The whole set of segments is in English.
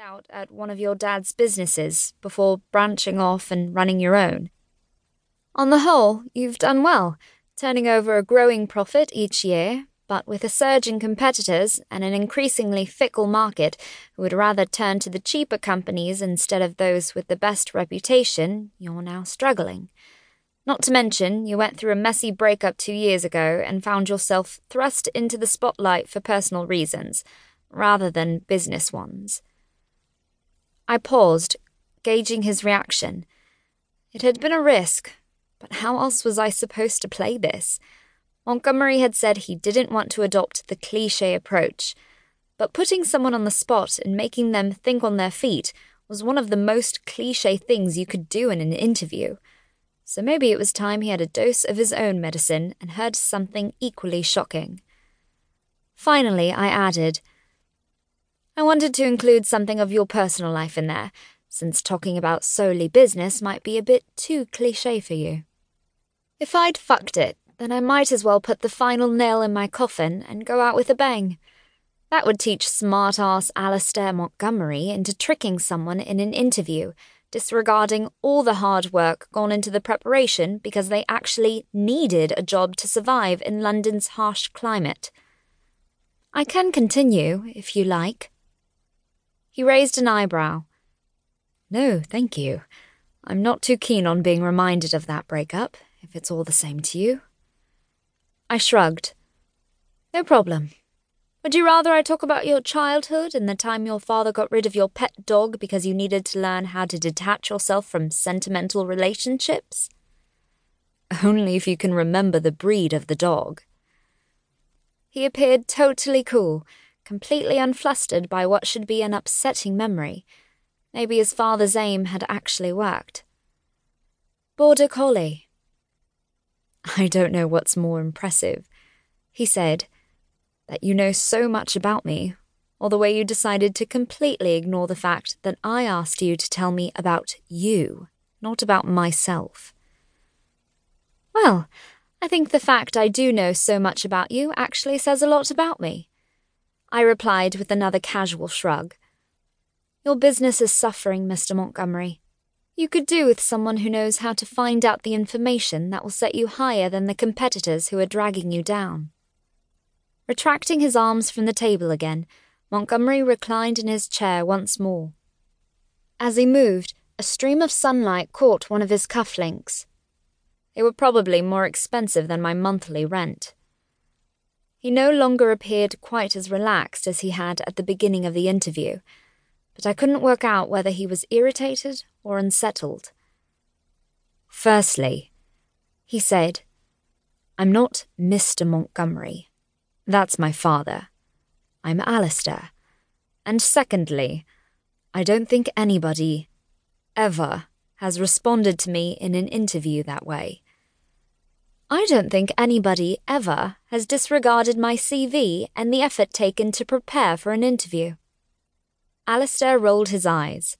out at one of your dad's businesses before branching off and running your own. On the whole, you've done well, turning over a growing profit each year, but with a surge in competitors and an increasingly fickle market who would rather turn to the cheaper companies instead of those with the best reputation, you're now struggling. Not to mention, you went through a messy breakup two years ago and found yourself thrust into the spotlight for personal reasons, rather than business ones. I paused, gauging his reaction. It had been a risk, but how else was I supposed to play this? Montgomery had said he didn't want to adopt the cliche approach, but putting someone on the spot and making them think on their feet was one of the most cliche things you could do in an interview. So maybe it was time he had a dose of his own medicine and heard something equally shocking. Finally, I added, I wanted to include something of your personal life in there, since talking about solely business might be a bit too cliche for you. If I'd fucked it, then I might as well put the final nail in my coffin and go out with a bang. That would teach smart ass Alastair Montgomery into tricking someone in an interview disregarding all the hard work gone into the preparation because they actually needed a job to survive in London's harsh climate. I can continue, if you like. He raised an eyebrow. No, thank you. I'm not too keen on being reminded of that breakup, if it's all the same to you. I shrugged. No problem. Would you rather I talk about your childhood and the time your father got rid of your pet dog because you needed to learn how to detach yourself from sentimental relationships? Only if you can remember the breed of the dog. He appeared totally cool, completely unflustered by what should be an upsetting memory. Maybe his father's aim had actually worked. Border Collie. I don't know what's more impressive, he said that you know so much about me, or the way you decided to completely ignore the fact that I asked you to tell me about you, not about myself. Well, I think the fact I do know so much about you actually says a lot about me. I replied with another casual shrug. Your business is suffering, Mr. Montgomery. You could do with someone who knows how to find out the information that will set you higher than the competitors who are dragging you down. Retracting his arms from the table again, Montgomery reclined in his chair once more. As he moved, a stream of sunlight caught one of his cufflinks. They were probably more expensive than my monthly rent. He no longer appeared quite as relaxed as he had at the beginning of the interview, but I couldn't work out whether he was irritated or unsettled. Firstly, he said, I'm not Mr. Montgomery. That's my father. I'm Alastair. And secondly, I don't think anybody, ever, has responded to me in an interview that way. I don't think anybody ever has disregarded my CV and the effort taken to prepare for an interview. Alastair rolled his eyes.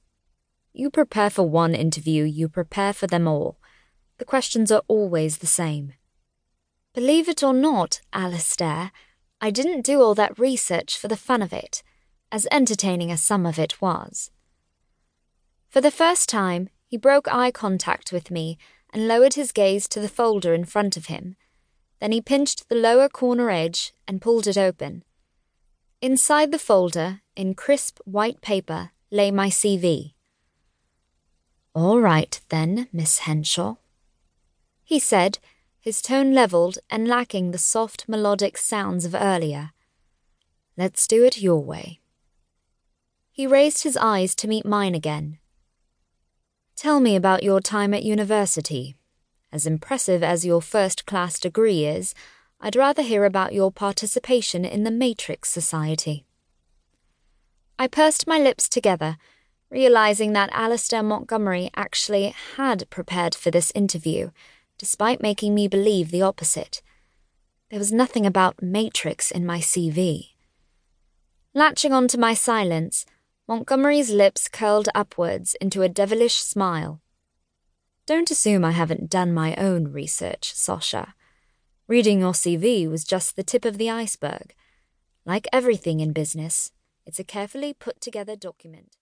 You prepare for one interview, you prepare for them all. The questions are always the same. Believe it or not, Alastair, I didn't do all that research for the fun of it, as entertaining as some of it was. For the first time, he broke eye contact with me and lowered his gaze to the folder in front of him. Then he pinched the lower corner edge and pulled it open. Inside the folder, in crisp white paper, lay my CV. All right, then, Miss Henshaw, he said his tone levelled and lacking the soft melodic sounds of earlier. Let's do it your way. He raised his eyes to meet mine again. Tell me about your time at university. As impressive as your first class degree is, I'd rather hear about your participation in the Matrix Society. I pursed my lips together, realizing that Alastair Montgomery actually had prepared for this interview despite making me believe the opposite. There was nothing about Matrix in my CV. Latching onto my silence, Montgomery's lips curled upwards into a devilish smile. Don't assume I haven't done my own research, Sasha. Reading your CV was just the tip of the iceberg. Like everything in business, it's a carefully put together document.